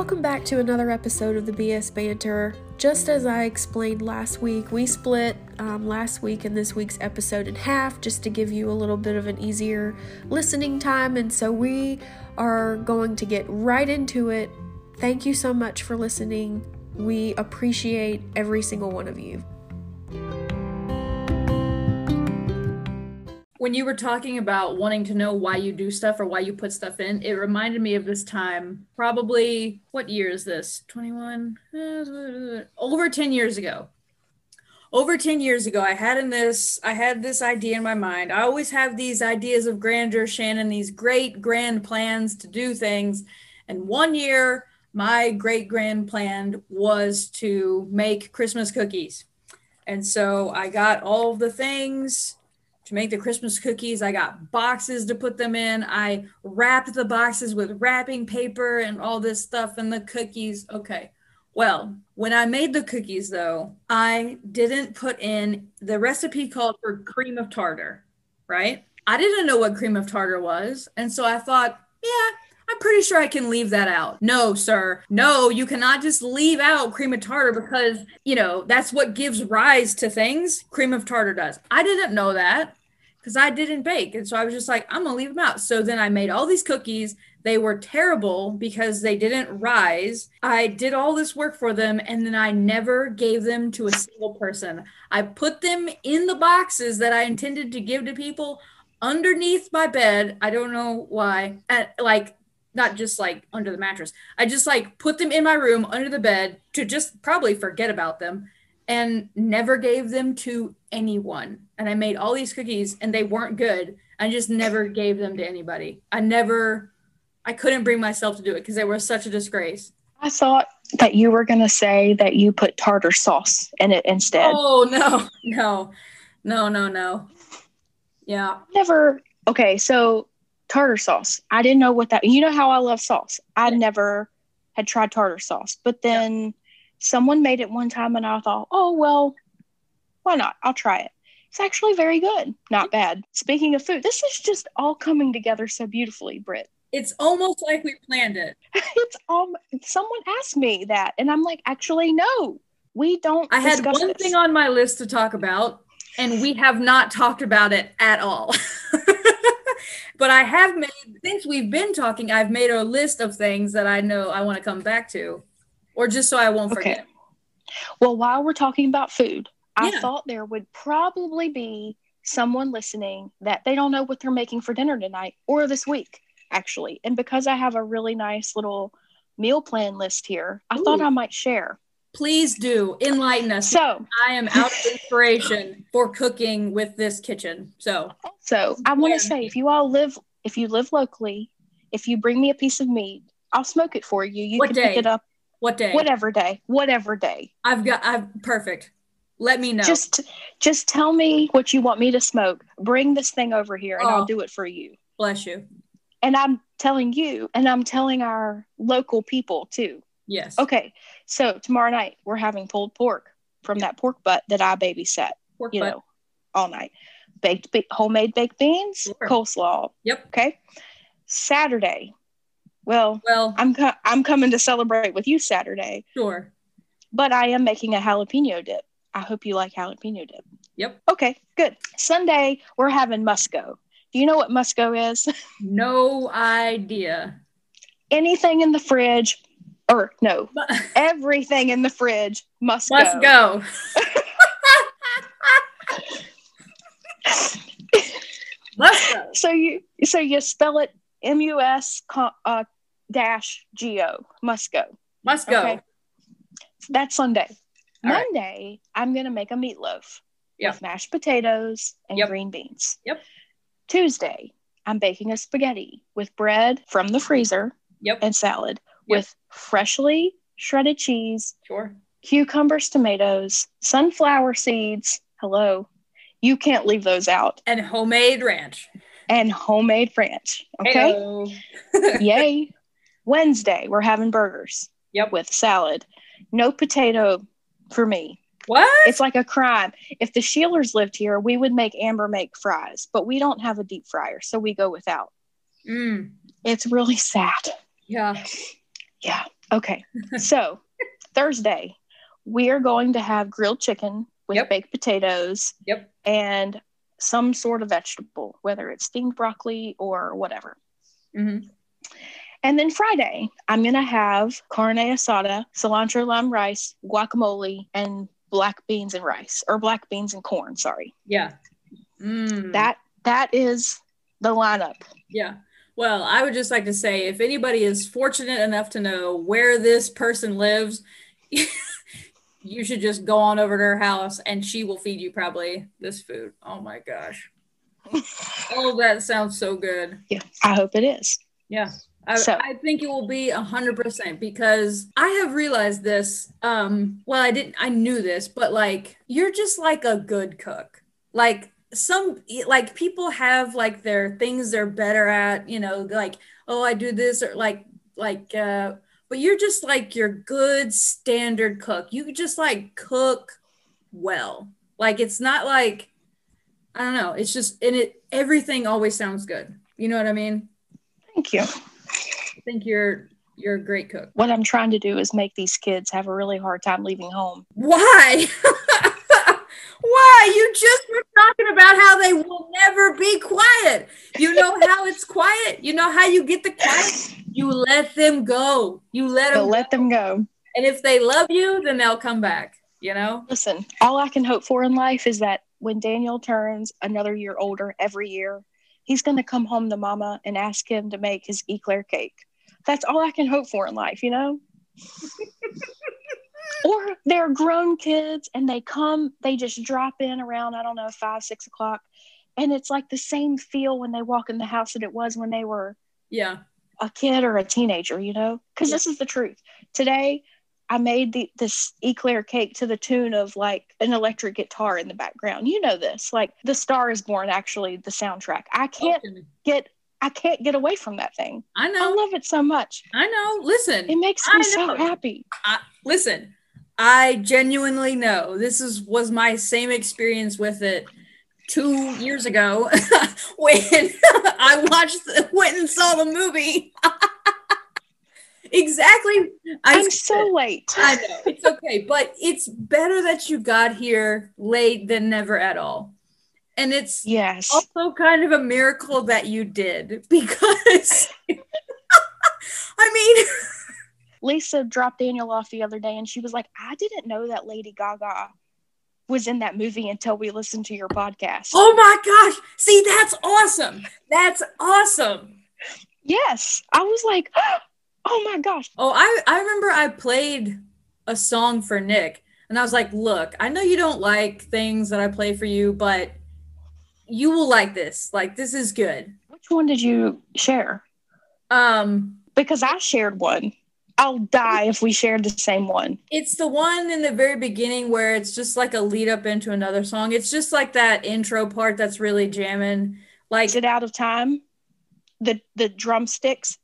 Welcome back to another episode of the BS Banter. Just as I explained last week, we split um, last week and this week's episode in half just to give you a little bit of an easier listening time, and so we are going to get right into it. Thank you so much for listening. We appreciate every single one of you. When you were talking about wanting to know why you do stuff or why you put stuff in, it reminded me of this time. Probably, what year is this? 21? Eh, over 10 years ago. Over 10 years ago, I had in this, I had this idea in my mind. I always have these ideas of grandeur, Shannon, these great grand plans to do things. And one year, my great grand plan was to make Christmas cookies. And so I got all the things to make the Christmas cookies. I got boxes to put them in. I wrapped the boxes with wrapping paper and all this stuff and the cookies. Okay. Well, when I made the cookies, though, I didn't put in the recipe called for cream of tartar, right? I didn't know what cream of tartar was. And so I thought, yeah, I'm pretty sure I can leave that out. No, sir. No, you cannot just leave out cream of tartar because, you know, that's what gives rise to things. Cream of tartar does. I didn't know that because I didn't bake. And so I was just like, I'm going to leave them out. So then I made all these cookies. They were terrible because they didn't rise. I did all this work for them and then I never gave them to a single person. I put them in the boxes that I intended to give to people underneath my bed. I don't know why. At like not just like under the mattress. I just like put them in my room under the bed to just probably forget about them and never gave them to anyone. And I made all these cookies and they weren't good. I just never gave them to anybody. I never, I couldn't bring myself to do it because they were such a disgrace. I thought that you were going to say that you put tartar sauce in it instead. Oh, no, no, no, no, no. Yeah. Never. Okay. So tartar sauce. I didn't know what that, you know how I love sauce. I never had tried tartar sauce, but then someone made it one time and I thought, oh, well, why not? I'll try it. It's actually very good. Not bad. Speaking of food, this is just all coming together so beautifully, Britt. It's almost like we planned it. it's um someone asked me that and I'm like, actually no. We don't I had one this. thing on my list to talk about, and we have not talked about it at all. but I have made, since we've been talking, I've made a list of things that I know I want to come back to, or just so I won't Okay. forget. Well, while we're talking about food, I thought there would probably be someone listening that they don't know what they're making for dinner tonight or this week, actually. And because I have a really nice little meal plan list here, I thought I might share. Please do enlighten us. So, I am out of inspiration for cooking with this kitchen. So, so I want Yeah. to say if you all live if you live locally, if you bring me a piece of meat, I'll smoke it for you. You What can day? pick it up what day? whatever day, whatever day. I've got. I've perfect. Let me know. Just just tell me what you want me to smoke. Bring this thing over here and Oh. I'll do it for you. bless you. And I'm telling you and I'm telling our local people too. Yes. Okay. So tomorrow night we're having pulled pork from that pork butt that I babysat, Pork you butt. know, all night. Baked be- homemade baked beans, Sure. coleslaw. Yep. Okay. Saturday. Well, Well, I'm co- I'm coming to celebrate with you Saturday, sure. but I am making a jalapeno dip. I hope you like jalapeno dip. Yep. Okay, good. Sunday we're having Must-Go. Do you know what Must-Go is? No idea. Anything in the fridge, or no, everything in the fridge must, Must go. go. Must go. So you so you spell it M U S uh, dash G O must go. Must go. Okay. That's Sunday. All right. Monday, I'm gonna make a meatloaf Yep. with mashed potatoes and Yep. green beans. Yep. Tuesday, I'm baking a spaghetti with bread from the freezer Yep. and salad Yep. with freshly shredded cheese, Sure. cucumbers, tomatoes, sunflower seeds. Hello. You can't leave those out. And homemade ranch. And homemade French. Okay. Yay. Wednesday, we're having burgers Yep. with salad. No potato for me. What? It's like a crime. If the Sheelers lived here, we would make Amber make fries, but we don't have a deep fryer, so we go without. Mm. It's really sad. Yeah. Yeah. Okay. So Thursday, we are going to have grilled chicken with Yep. baked potatoes Yep. and some sort of vegetable, whether it's steamed broccoli or whatever. Mhm. And then Friday, I'm going to have carne asada, cilantro lime rice, guacamole, and black beans and rice, or black beans and corn, sorry. Yeah. Mm. That That is the lineup. Yeah. Well, I would just like to say if anybody is fortunate enough to know where this person lives, you should just go on over to her house and she will feed you probably this food. Oh my gosh. oh, that sounds so good. Yeah, I hope it is. Yeah. I, So- I think it will be a hundred percent because I have realized this. Um, well, I didn't, I knew this, but like, you're just like a good cook. Like, some, like, people have like their things they're better at, you know, like, oh, I do this, or like, like, uh, but you're just like your good standard cook. You just like cook well. Like, it's not like, I don't know, it's just, and it, everything always sounds good. You know what I mean? Thank you. I think you're you're a great cook. What I'm trying to do is make these kids have a really hard time leaving home. Why? Why? You just were talking about how they will never be quiet. You know how it's quiet. You know how you get the quiet. You let them go. You let them. let them go. and if they love you, then they'll come back. You know. Listen, all I can hope for in life is that when Daniel turns another year older every year, he's going to come home to mama and ask him to make his eclair cake. That's all I can hope for in life, you know? or they're grown kids and they come, they just drop in around, I don't know, five, six o'clock. And it's like the same feel when they walk in the house that it was when they were Yeah. a kid or a teenager, you know? Because Yeah. this is the truth. Today, I made the, this eclair cake to the tune of like an electric guitar in the background. You know this, like The Star is Born, actually the soundtrack. I can't Okay. get, I can't get away from that thing. I know. I love it so much. I know. Listen. It makes me so happy. I, listen, I genuinely know this is was my same experience with it two years ago when I watched went and saw the movie. exactly. I I'm so late. I know it's okay, but it's better that you got here late than never at all. And it's Yes. also kind of a miracle that you did because I mean Lisa dropped Daniel off the other day and she was like, I didn't know that Lady Gaga was in that movie until we listened to your podcast. Oh my gosh. See, that's awesome. That's awesome. Yes. I was like, oh my gosh. Oh, I, I remember I played a song for Nick and I was like, look, I know you don't like things that I play for you, but you will like this. Like this is good. Which one did you share? Um Because I shared one. I'll die if we shared the same one. it's the one in the very beginning where it's just like a lead up into another song. It's just like that intro part that's really jamming. Like Is it out of time? The the drumsticks.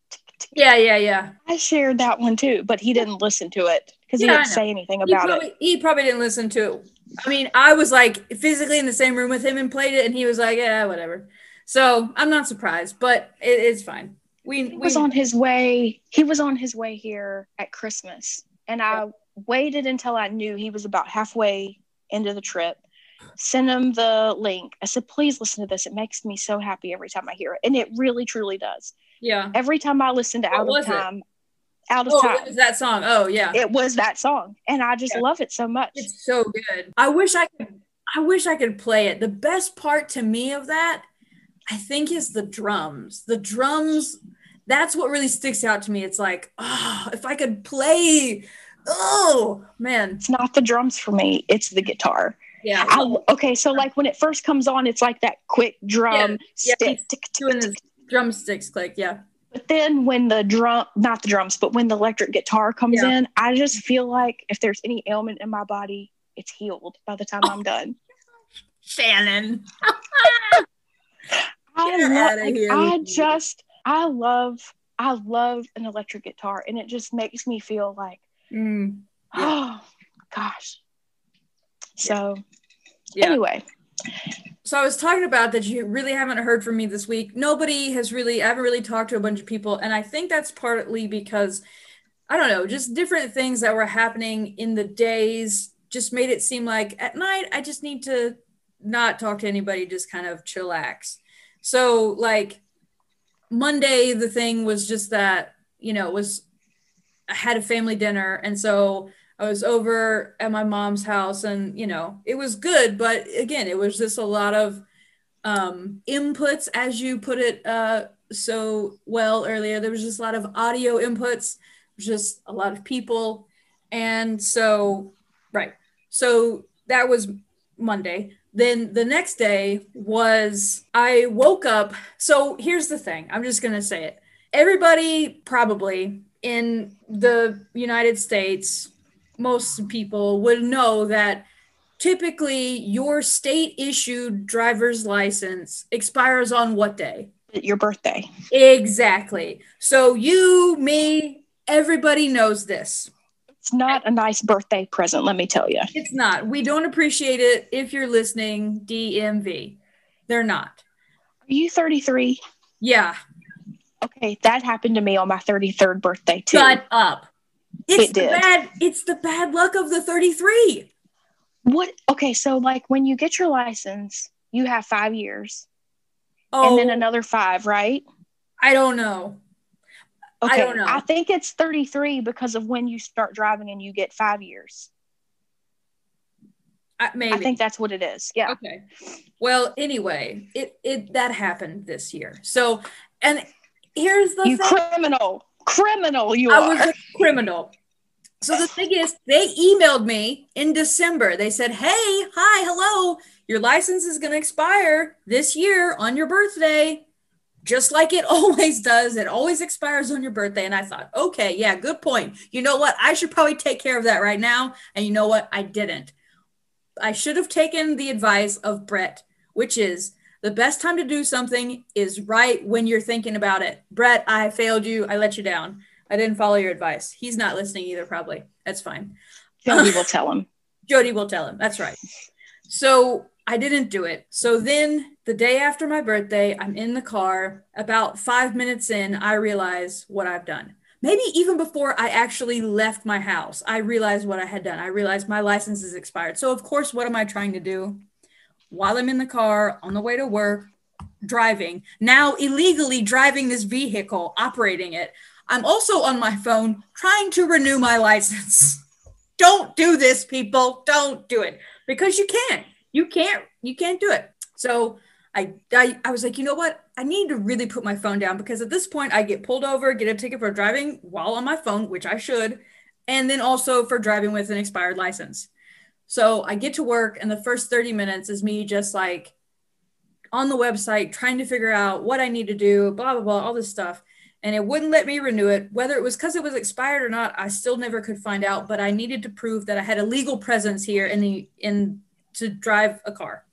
yeah, yeah, yeah. I shared that one too, but he didn't listen to it because he Yeah, I didn't say anything He about probably, it. he probably didn't listen to it. I mean, I was like physically in the same room with him and played it, and he was like, "Yeah, whatever." So I'm not surprised, but it, it's fine. We, He we was on his way. He was on his way here at Christmas, and I waited until I knew he was about halfway into the trip. Sent him the link. I said, "Please listen to this. It makes me so happy every time I hear it, and it really, truly does. yeah. Every time I listen to What Out of it? Time, Out of Oh, Time, it was that song. Oh, yeah. it was that song, and I just Yeah. love it so much. It's so good. I wish I could. I wish I could play it. The best part to me of that, I think, is the drums. The drums. That's what really sticks out to me. It's like, oh, if I could play. Oh man, It's not the drums for me; it's the guitar. yeah. I, okay, so like when it first comes on, it's like that quick drum yeah, stick. tick, doing the drumsticks click. Yeah. But then when the drum, not the drums, but when the electric guitar comes Yeah. in, I just feel like if there's any ailment in my body, it's healed by the time I'm done. Shannon. I Get love, outta like, here I just, I love, I love an electric guitar, and it just makes me feel like, Mm, oh gosh. So yeah. anyway, So I was talking about that you really haven't heard from me this week. Nobody has really, I haven't really talked to a bunch of people. And I think that's partly because I don't know, just different things that were happening in the days just made it seem like at night I just need to not talk to anybody, just kind of chillax. So like Monday, the thing was just that, you know, it was I had a family dinner and so I was over at my mom's house and you know, it was good, but again, it was just a lot of um inputs as you put it uh so well earlier. There was just a lot of audio inputs, just a lot of people. And so right. So that was Monday. Then the next day was I woke up. So here's the thing I'm just going to say it. Everybody probably in the United States, most people would know that typically your state issued driver's license expires on what day? Your birthday. Exactly. So you, me, everybody knows this. It's not a nice birthday present, let me tell you. It's not. We don't appreciate it if you're listening, DMV. They're not. Are you 33? Yeah. Okay, that happened to me on my 33rd birthday too. Shut up. It's It the did. bad it's the bad luck of the 33. What? Okay, so like when you get your license, you have five years Oh, and then oh. another five, right? I don't know. I don't know. I think it's 33 because of when you start driving and you get five years. I, maybe. I think that's what it is. Yeah. Okay. Well, anyway, it it that happened this year. So, and here's the You thing. criminal. Criminal you I are. was a criminal. So the thing is, they emailed me in December. They said, "Hey, hi, hello. Your license is going to expire this year on your birthday, just like it always does. It always expires on your birthday." And I thought, "Okay, yeah, good point. You know what? I should probably take care of that right now." And you know what? I didn't. I should have taken the advice of Brett, which is the best time to do something is right when you're thinking about it. Brett, I failed you. I let you down. I didn't follow your advice. He's not listening either, probably. That's fine. Jody will tell him. Jody will tell him. That's right. So I didn't do it. So then the day after my birthday, I'm in the car. About five minutes in, I realize what I've done. Maybe even before I actually left my house, I realized what I had done. I realized my license is expired. So, of course, what am I trying to do? While I'm in the car on the way to work, driving, now illegally driving this vehicle, operating it, I'm also on my phone trying to renew my license. Don't do this, people. Don't do it because you can't. You can't. You can't do it. So I, I, I was like, you know what? I need to really put my phone down because at this point I get pulled over, get a ticket for driving while on my phone, which I should, and then also for driving with an expired license. So I get to work, and the first 30 minutes is me just like on the website trying to figure out what I need to do, blah, blah, blah, all this stuff. And it wouldn't let me renew it. Whether it was because it was expired or not, I still never could find out. But I needed to prove that I had a legal presence here in the in to drive a car.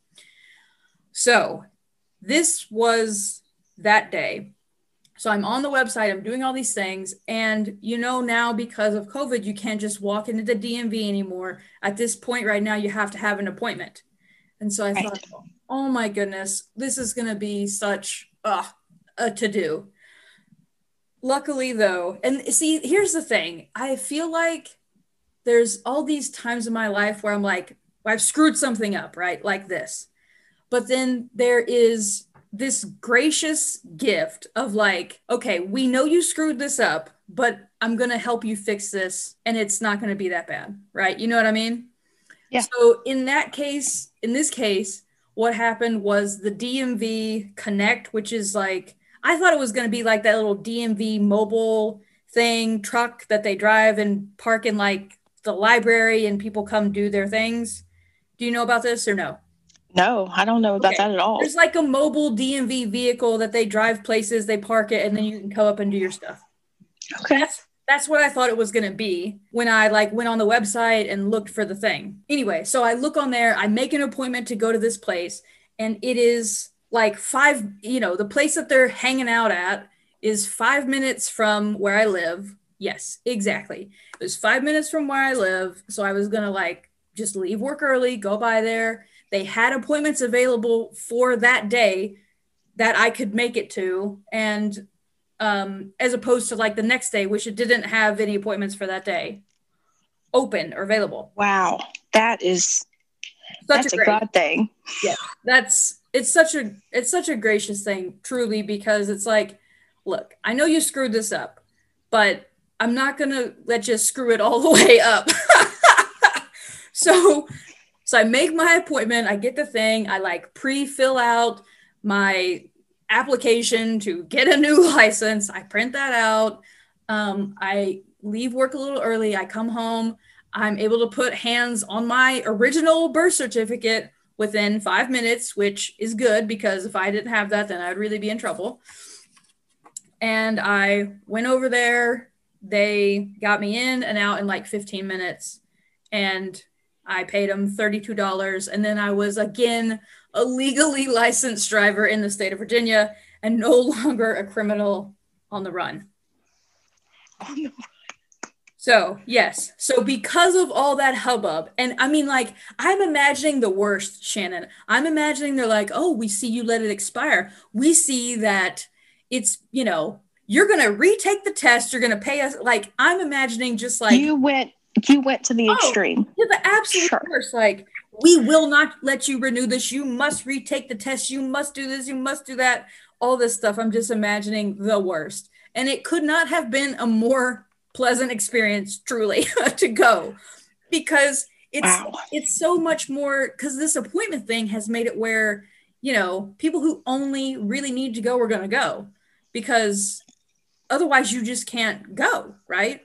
So this was that day. So I'm on the website, I'm doing all these things. And you know, now because of COVID, you can't just walk into the DMV anymore. At this point, right now, you have to have an appointment. And so I Right. thought, oh my goodness, this is going to be such uh, a to do. Luckily, though, and see, here's the thing I feel like there's all these times in my life where I'm like, I've screwed something up, right? Like this. But then there is this gracious gift of like, okay, we know you screwed this up, but I'm going to help you fix this and it's not going to be that bad, right? You know what I mean? Yeah. So in that case, in this case, what happened was the DMV Connect, which is like, I thought it was going to be like that little DMV mobile thing truck that they drive and park in like the library and people come do their things. Do you know about this or no? No, I don't know about Okay. that at all. There's like a mobile DMV vehicle that they drive places, they park it, and then you can come up and do your stuff. Okay. That's that's what I thought it was gonna be when I like went on the website and looked for the thing. Anyway, so I look on there, I make an appointment to go to this place, and it is like five, you know, the place that they're hanging out at is five minutes from where I live. Yes, exactly. It was five minutes from where I live. So I was gonna like just leave work early, go by there. They had appointments available for that day that I could make it to. And um, as opposed to like the next day, which it didn't have any appointments for that day open or available. Wow, that is Such that's a a god thing. Yeah, that's it's such a it's such a gracious thing, truly, because it's like, look, I know you screwed this up, but I'm not gonna let you screw it all the way up. so so I make my appointment, I get the thing, I like pre-fill out my application to get a new license. I print that out. Um, I leave work a little early. I come home. I'm able to put hands on my original birth certificate within five minutes, which is good because if I didn't have that, then I'd really be in trouble. And I went over there. They got me in and out in like 15 minutes. And I paid him $32. And then I was again a legally licensed driver in the state of Virginia and no longer a criminal on the run. So, yes. So, because of all that hubbub, and I mean, like, I'm imagining the worst, Shannon. I'm imagining they're like, oh, we see you let it expire. We see that it's, you know, you're going to retake the test. You're going to pay us. Like, I'm imagining just like, you went you went to the Oh. extreme. yeah, the absolute Sure. worst. Like, we will not let you renew this. You must retake the test. You must do this. You must do that. All this stuff. I'm just imagining the worst. And it could not have been a more pleasant experience, truly, to go because it's Wow. it's so much more because this appointment thing has made it where you know people who only really need to go are going to go because otherwise you just can't go right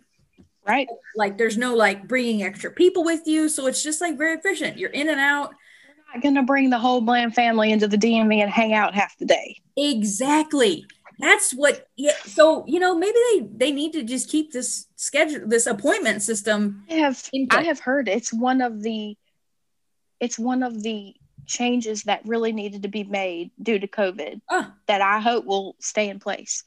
Right? like there's no like bringing extra people with you so it's just like very efficient you're in and out We're not gonna bring the whole Bland family into the DMV and hang out half the day. exactly that's what yeah so you know maybe they they need to just keep this schedule this appointment system I have I have heard it's one of the it's one of the changes that really needed to be made due to COVID Ah. that I hope will stay in place.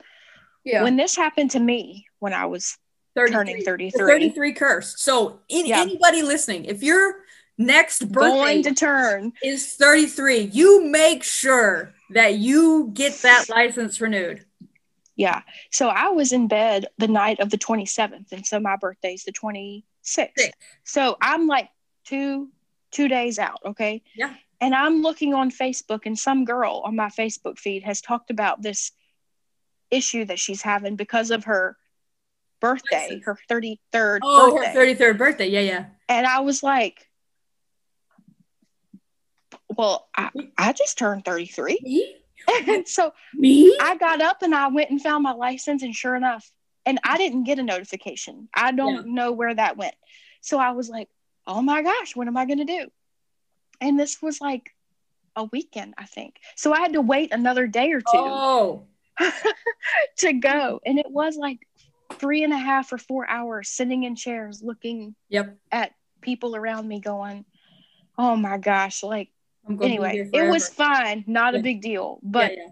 yeah When this happened to me when I was 33. turning The 33, 33 curse so in, Yeah. anybody listening if your next birthday going to turn, is 33 you make sure that you get that license renewed yeah. So I was in bed the night of the 27th, and so my birthday's the 26th. Six. So I'm like two two days out, okay? Yeah. And I'm looking on Facebook, and some girl on my Facebook feed has talked about this issue that she's having because of her birthday, her 33rd oh birthday. her 33rd birthday yeah yeah and I was like, well, I, I just turned 33. me and so me I got up and I went and found my license, and sure enough, and I didn't get a notification. I don't know where that went. So I was like, oh my gosh, what am I going to do? And this was like a weekend, I think. So I had to wait another day or two oh to go. And it was like three and a half or four hours sitting in chairs looking yep at people around me going, oh my gosh, like, anyway, it was fine, not Yeah. a big deal. But yeah, yeah.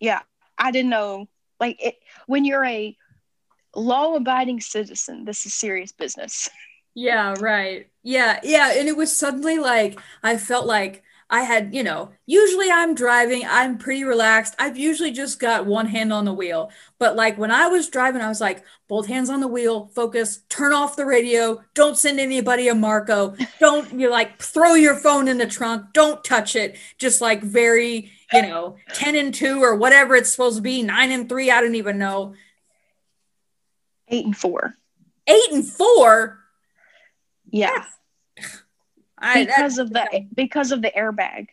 yeah, I didn't know. Like it when you're a law-abiding citizen, this is serious business. Yeah, right. Yeah, yeah. And it was suddenly like I felt like I had, you know, usually I'm driving, I'm pretty relaxed. I've usually just got one hand on the wheel. But like when I was driving, I was like, both hands on the wheel, focus, turn off the radio, don't send anybody a Marco, don't you like throw your phone in the trunk, don't touch it. Just like very, you know, 10 and 2 or whatever it's supposed to be, 9 and 3, I don't even know. Eight and four. 8 and 4. Yeah. Because of the because of the airbag.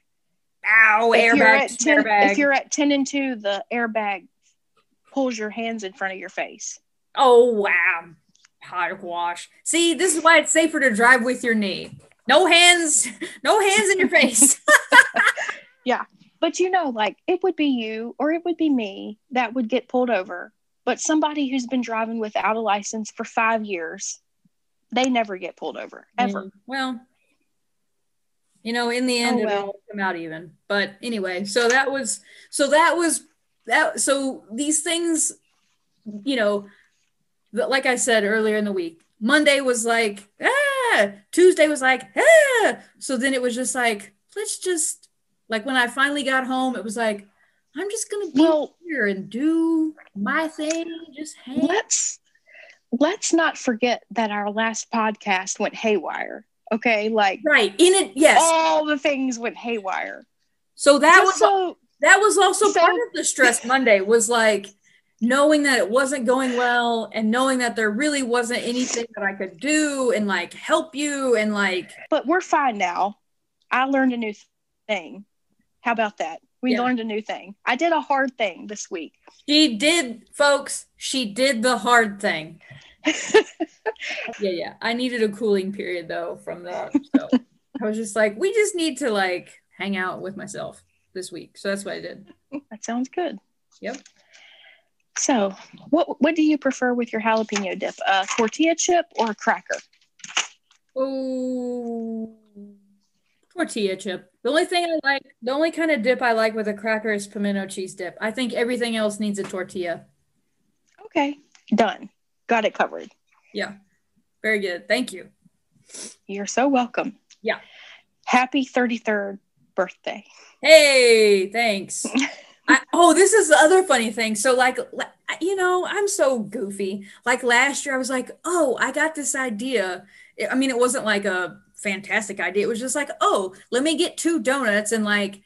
Ow, If you're, airbag, at 10, airbag. if you're at 10 and 2, the airbag pulls your hands in front of your face. Oh wow. Hogwash. See, this is why it's safer to drive with your knee. No hands, no hands in your face. Yeah. But you know, like it would be you or it would be me that would get pulled over. But somebody who's been driving without a license for five years, they never get pulled over ever. Mm, Well, you know, in the end, Oh, it'll all come out even. But anyway, so that was, so that was that. So these things, you know, like I said earlier in the week, Monday was like, ah, Tuesday was like, ah. So then it was just like, let's just, like when I finally got home, it was like, I'm just gonna be Well, here and do my thing. Just hang. let's let's not forget that our last podcast went haywire. Okay, like Right in it, yes. all the things went haywire. so that Just was so that was also so- part of the stress Monday was like knowing that it wasn't going well and knowing that there really wasn't anything that I could do and like help you and like but we're fine now. I learned a new thing. How about that? We Yeah. learned a new thing. I did a hard thing this week. she did, folks. She did the hard thing. Yeah, yeah. I needed a cooling period though from that. So I was just like, we just need to like hang out with myself this week. So that's what I did. that sounds good. Yep. So, what what do you prefer with your jalapeno dip? A tortilla chip or a cracker? Oh, tortilla chip. The only thing I like, the only kind of dip I like with a cracker is pimento cheese dip. I think everything else needs a tortilla. Okay, done. Got it covered. Yeah. Very good. Thank you. You're so welcome. Yeah. Happy 33rd birthday. Hey, thanks. I, oh, this is the other funny thing. So, like, you know, I'm so goofy. Like last year, I was like, oh, I got this idea. I- I mean, it wasn't like a fantastic idea. It was just like, oh, let me get two donuts and like,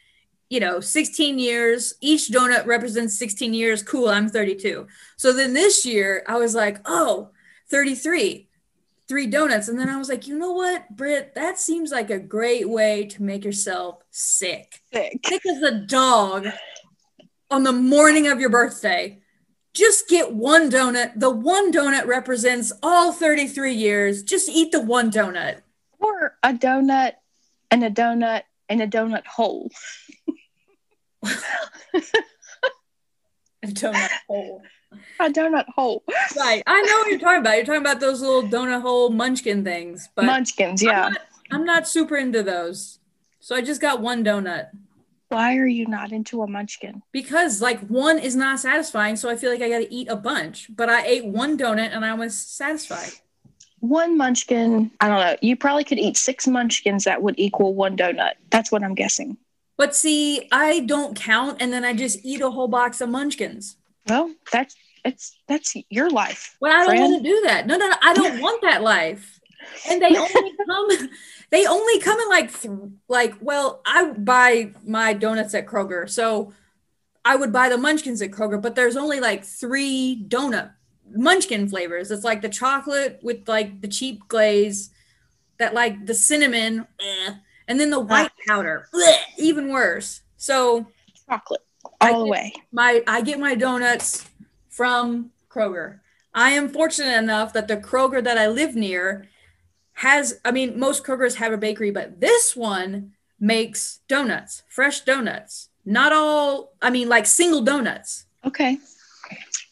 you know, 16 years. Each donut represents 16 years. Cool, I'm 32. So then this year, I was like, oh, 33, three donuts. And then I was like, you know what, Britt, that seems like a great way to make yourself sick Sick. sick as a dog on the morning of your birthday. Just get one donut. The one donut represents all 33 years. Just eat the one donut. Or a donut and a donut and a donut hole. A donut hole. A donut hole. Right. I know what you're talking about. You're talking about those little donut hole munchkin things, but Munchkins, yeah. I'm, not, I'm not super into those. So I just got one donut Why are you not into a munchkin? because like one is not satisfying. So I feel like I got to eat a bunch, but I ate one donut and I was satisfied. One munchkin, I don't know. You probably could eat six munchkins that would equal one donut. That's what I'm guessing. But see, I don't count and then I just eat a whole box of munchkins. Well, that's it's that's your life. But I don't want to do that. No, no, no, I don't want that life. And they only come they only come in like th- like well, I buy my donuts at Kroger. So I would buy the munchkins at Kroger, but there's only like 3 donut munchkin flavors. It's like the chocolate with like the cheap glaze that like the cinnamon eh, and then the white powder. bleh, even worse. So Chocolate all the way. my I get my donuts from Kroger. I am fortunate enough that the Kroger that I live near has I mean most Krogers have a bakery but this one makes donuts, fresh donuts. Not all I mean like single donuts. Okay.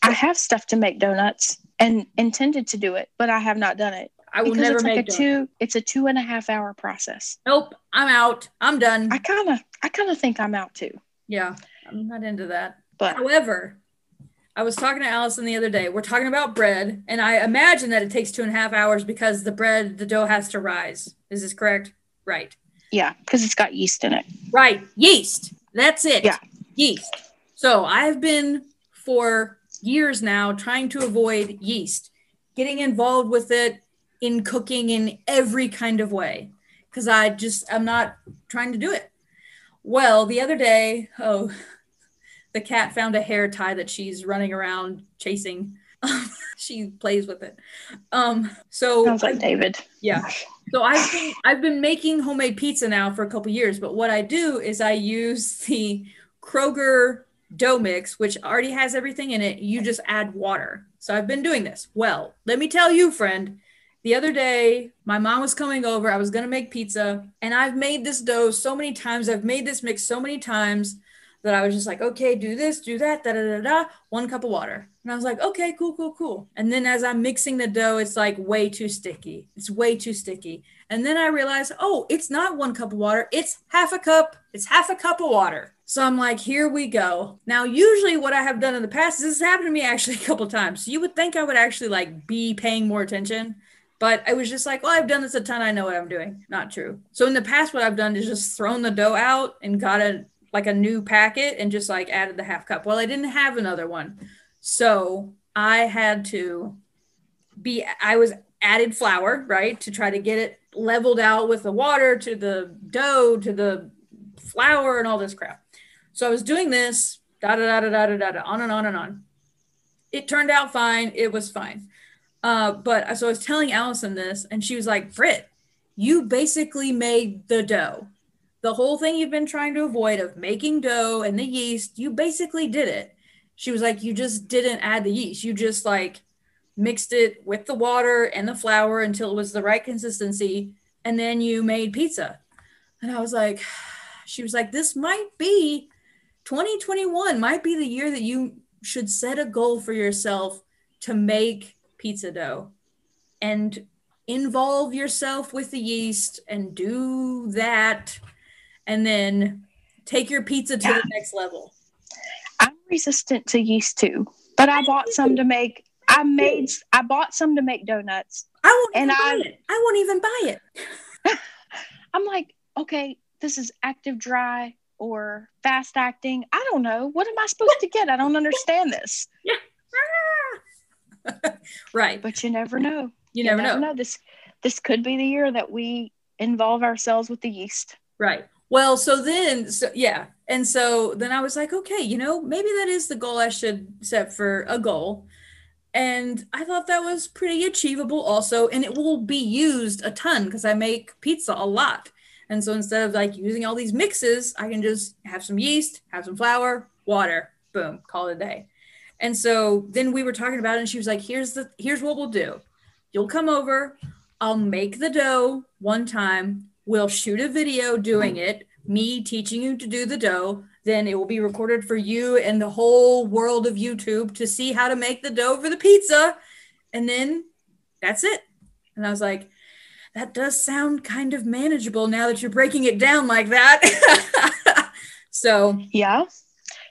I have stuff to make donuts and intended to do it, but I have not done it. I will because never it's like make a two it's a two and a half hour process. Nope, I'm out. I'm done. I kinda I kinda think I'm out too. yeah, I'm not into that. But However, I was talking to Allison the other day. We're talking about bread, and I imagine that it takes two and a half hours because the bread, the dough has to rise. Is this correct? Right. yeah, because it's got yeast in it. Right. Yeast. That's it. Yeah. Yeast. So I've been for years now trying to avoid yeast, getting involved with it in cooking in every kind of way because I just, I'm not trying to do it. Well, the other day, oh, the cat found a hair tie that she's running around chasing. she plays with it. Um, so Sounds like I- David. yeah. So I've been I've been making homemade pizza now for a couple years, but what I do is I use the Kroger dough mix, which already has everything in it. You just add water. So I've been doing this. Well, let me tell you, friend. The other day, my mom was coming over. I was going to make pizza, and I've made this dough so many times. I've made this mix so many times that I was just like, okay, do this, do that, da da da da. One cup of water. And I was like, okay, cool, cool, cool. And then as I'm mixing the dough, it's like way too sticky. It's way too sticky. And then I realized, oh, it's not one cup of water. It's half a cup. It's half a cup of water. So I'm like, here we go. Now, usually what I have done in the past, this has happened to me actually a couple times. So you would think I would actually like be paying more attention. But I was just like, well, I've done this a ton. I know what I'm doing. Not true. So in the past, what I've done is just thrown the dough out and got a like a new packet and just like added the half cup. Well, I didn't have another one. So I had to be, I was added flour, right, to try to get it leveled out with the water to the dough to the flour and all this crap. So I was doing this, da da da da da da da, on and on and on. It turned out fine. It was fine. Uh, but so I was telling Allison this, and she was like, Britt, you basically made the dough. The whole thing you've been trying to avoid of making dough and the yeast, you basically did it. She was like, you just didn't add the yeast. You just like mixed it with the water and the flour until it was the right consistency. And then you made pizza. And I was like, she was like, this might be 2021, might be the year that you should set a goal for yourself to make pizza dough and involve yourself with the yeast and do that and then take your pizza to yeah. the next level. I'm resistant to yeast too, but I bought some to make I made I bought some to make donuts. I won't and I, it. I won't even buy it. I'm like, okay, this is active dry or fast acting. I don't know. What am I supposed to get? I don't understand this. Yeah. Ah. right. But you never know. You, you never, never know. know. This this could be the year that we involve ourselves with the yeast. Right. Well, so then, so yeah, and so then I was like, okay, you know, maybe that is the goal I should set for a goal. And I thought that was pretty achievable also. And it will be used a ton because I make pizza a lot. And so instead of like using all these mixes, I can just have some yeast, have some flour, water, boom, call it a day. And so then we were talking about it and she was like, here's the here's what we'll do. You'll come over, I'll make the dough one time, we'll shoot a video doing it, me teaching you to do the dough. Then it will be recorded for you and the whole world of YouTube to see how to make the dough for the pizza. And then that's it. And I was like, that does sound kind of manageable now that you're breaking it down like that. so, yeah.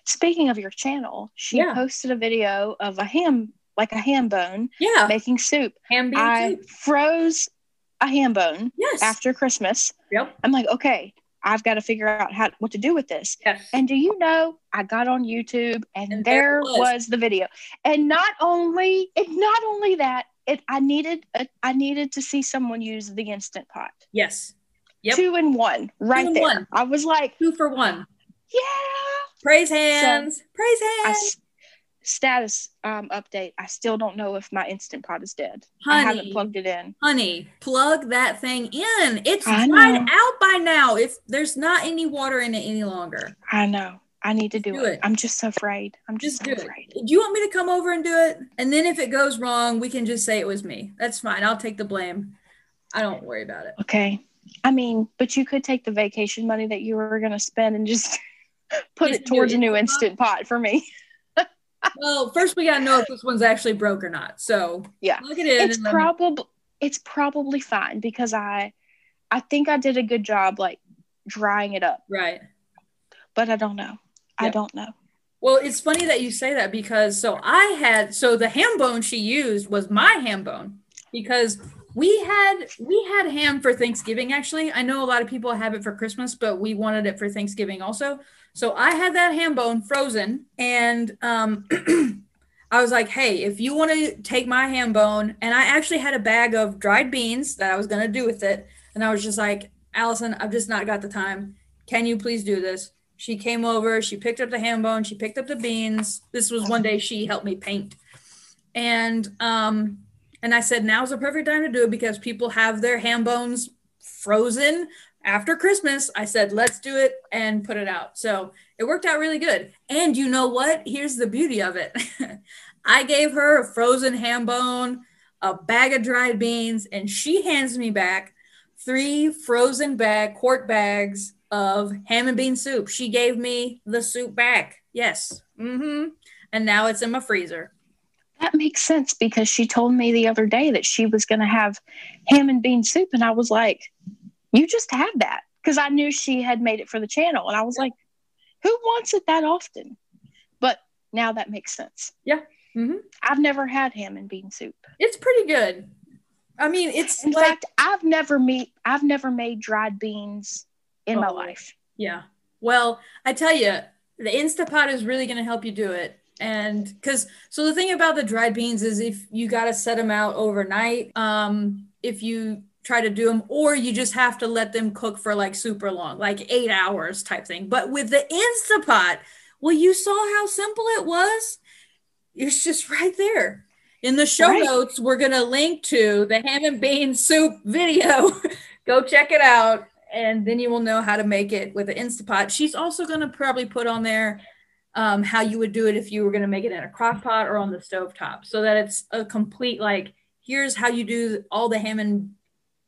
Speaking of your channel, she yeah. posted a video of a ham, like a ham bone, yeah, making soup. Ham I soup. froze a ham bone yes. after Christmas. Yep. I'm like, okay, I've got to figure out how what to do with this. Yes. And do you know I got on YouTube and, and there, was. was. the video. And not only it not only that, it I needed a, I needed to see someone use the instant pot. Yes. Yep. Two in one, right there. One. I was like two for one. Yeah. Praise hands. So, Praise hands. I, status um, update. I still don't know if my instant pot is dead. Honey, I haven't plugged it in. Honey, plug that thing in. It's dried out by now. If there's not any water in it any longer. I know. I need to do, do it. it. I'm just so afraid. I'm just, just so afraid. It. Do you want me to come over and do it? And then if it goes wrong, we can just say it was me. That's fine. I'll take the blame. I don't worry about it. Okay. I mean, but you could take the vacation money that you were going to spend and just put it towards a new instant pot. pot for me. well, first we got to know if this one's actually broke or not. So yeah, look at it. It's probably it's probably fine because I I think I did a good job like drying it up. Right. But I don't know. I don't know. Well, it's funny that you say that because so I had so the ham bone she used was my ham bone because we had we had ham for Thanksgiving actually. I know a lot of people have it for Christmas, but we wanted it for Thanksgiving also. So I had that ham bone frozen and um I was like, "Hey, if you want to take my ham bone and I actually had a bag of dried beans that I was going to do with it and I was just like, "Allison, I've just not got the time. Can you please do this?" She came over, she picked up the ham bone, she picked up the beans. This was one day she helped me paint. And um and I said now's the perfect time to do it because people have their ham bones frozen after Christmas. I said let's do it and put it out. So it worked out really good. And you know what? Here's the beauty of it. I gave her a frozen ham bone, a bag of dried beans, and she hands me back three frozen bag quart bags of ham and bean soup. She gave me the soup back. Yes. Mm-hmm. And now it's in my freezer. That makes sense because she told me the other day that she was going to have ham and bean soup. And I was like, you just have that. Because I knew she had made it for the channel. And I was like, who wants it that often? But now that makes sense. Yeah. Mm-hmm. I've never had ham and bean soup. It's pretty good. I mean, it's in like, fact, I've never made I've never made dried beans in oh, my life. Yeah. Well, I tell you, the Instapot is really going to help you do it. And because, so the thing about the dried beans is if you got to set them out overnight, um, if you try to do them, or you just have to let them cook for like super long, like eight hours type thing. But with the Instapot, well, you saw how simple it was. It's just right there. In the show right. notes, we're going to link to the ham and bean soup video. Go check it out, and then you will know how to make it with the Instapot. She's also going to probably put on there um, how you would do it if you were going to make it in a crock pot or on the stove top so that it's a complete, like, here's how you do all the ham and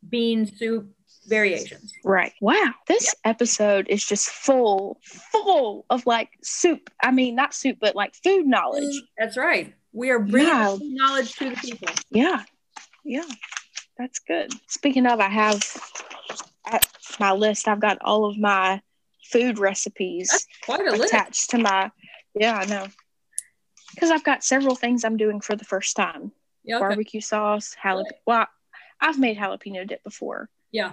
bean soup variations. Right. Wow. This yep. episode is just full, full of like soup. I mean, not soup, but like food knowledge. Mm, that's right. We are bringing yeah. knowledge to the people. Yeah. Yeah. That's good. Speaking of, I have at my list, I've got all of my food recipes That's quite a attached list. to my, yeah, I know. Because I've got several things I'm doing for the first time. Yeah, okay. Barbecue sauce, jalapeno. Well, I've made jalapeno dip before. Yeah.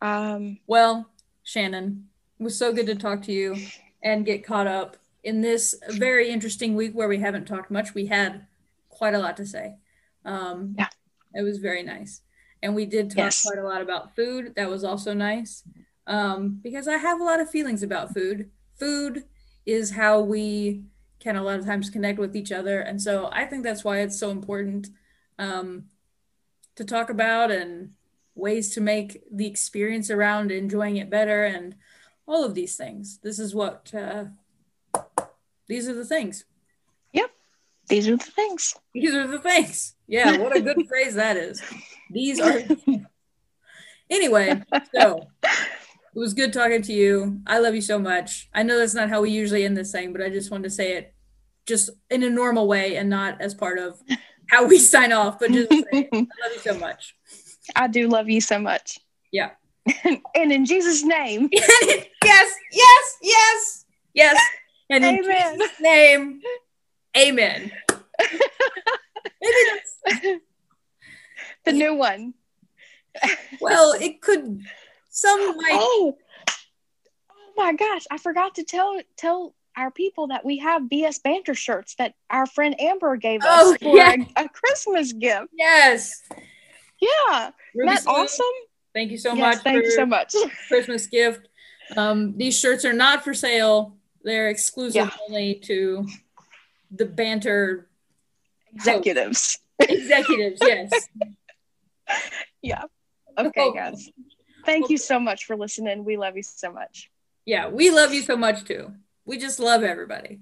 Um, well, Shannon, it was so good to talk to you and get caught up in this very interesting week where we haven't talked much. We had quite a lot to say. Um, yeah. It was very nice. And we did talk yes. quite a lot about food. That was also nice um, because I have a lot of feelings about food. Food is how we can a lot of times connect with each other. And so I think that's why it's so important um, to talk about and ways to make the experience around enjoying it better and all of these things. This is what, uh, these are the things. Yep. These are the things. These are the things. Yeah. What a good phrase that is. These are. anyway, so it was good talking to you. I love you so much. I know that's not how we usually end this thing, but I just wanted to say it just in a normal way and not as part of how we sign off, but just I love you so much. I do love you so much. Yeah. and in Jesus' name. yes, yes, yes, yes. And in amen. Jesus' name, amen. The new one. well, it could some might Oh, oh my gosh, I forgot to tell tell our people that we have BS banter shirts that our friend Amber gave us oh, for yeah. a, a, Christmas gift. Yes. Yeah. That's awesome. Thank you so yes, much. Thank you so much. Christmas gift. Um, these shirts are not for sale. They're exclusive yeah. only to the banter executives. Executives, yes. yeah. Okay, oh. guys. Thank you so much for listening. We love you so much. Yeah, we love you so much too. We just love everybody.